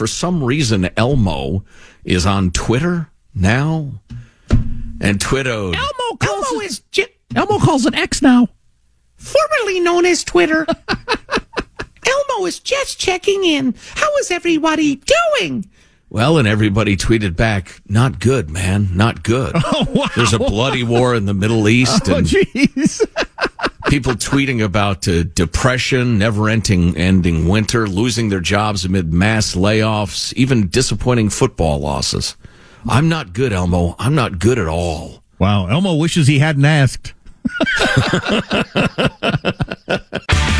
for some reason Elmo is on Twitter now, and Twitter. Elmo calls Elmo it, is J- Elmo calls it X now, formerly known as Twitter. Elmo is just checking in. How is everybody doing? Well, and everybody tweeted back, "Not good, man. Not good." Oh, wow. There's a bloody war in the Middle East, oh, and jeez. People tweeting about uh, depression, never-ending ending winter, losing their jobs amid mass layoffs, even disappointing football losses. I'm not good, Elmo. I'm not good at all. Wow, Elmo wishes he hadn't asked.